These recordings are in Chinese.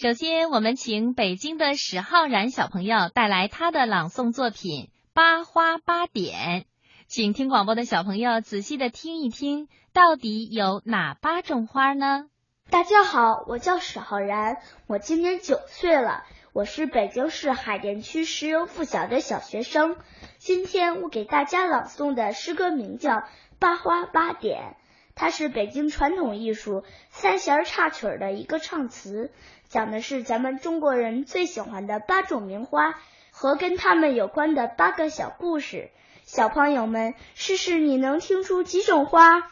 首先，我们请北京的史浩然小朋友带来他的朗诵作品《八花八点》，请听广播的小朋友仔细的听一听，到底有哪八种花呢？大家好，我叫史浩然，我今年九岁了，我是北京市海淀区石油附小的小学生。今天我给大家朗诵的诗歌名叫《八花八点》。它是北京传统艺术三弦插曲的一个唱词，讲的是咱们中国人最喜欢的八种名花和跟它们有关的八个小故事。小朋友们，试试你能听出几种花？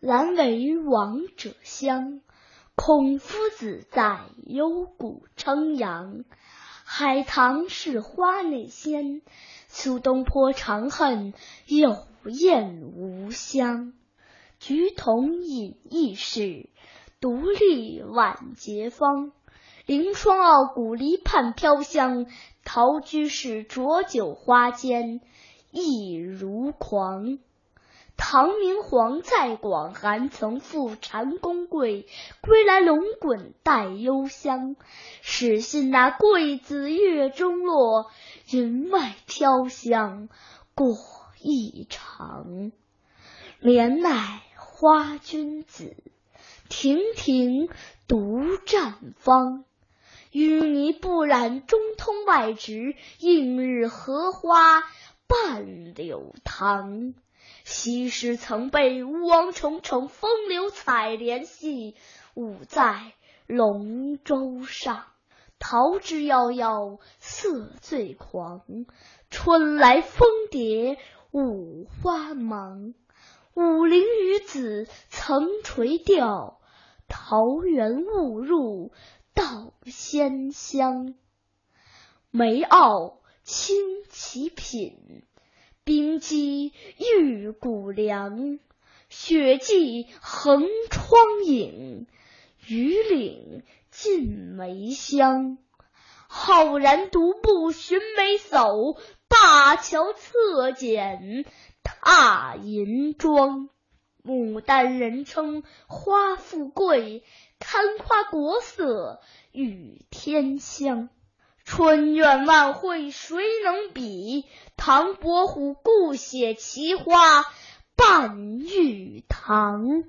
兰为王者香，孔夫子在幽谷称扬。海棠是花内鲜，苏东坡长恨有艳无香。菊同饮逸士，独立晚节芳。凌霜傲骨离畔飘香，陶居士浊酒花间意如狂。唐明皇在广寒，曾赴蟾宫会，归来龙滚带幽香。始信那桂子月中落，云外飘香过一场。帘内花君子，亭亭独绽芳。淤泥不染中通外直，映日荷花半柳塘。昔时曾被吴王重重风流采莲戏，舞在龙舟上。桃之夭夭，色最狂。春来蜂蝶舞花忙。武陵女子曾垂钓，桃源误入稻仙乡。梅傲清其品，冰肌玉骨凉。雪霁横窗影，鱼岭尽梅香。浩然独步寻梅叟，灞桥侧剪。踏银妆，牡丹人称花富贵，堪夸国色与天香。春苑万卉谁能比？唐伯虎故写奇花半玉堂。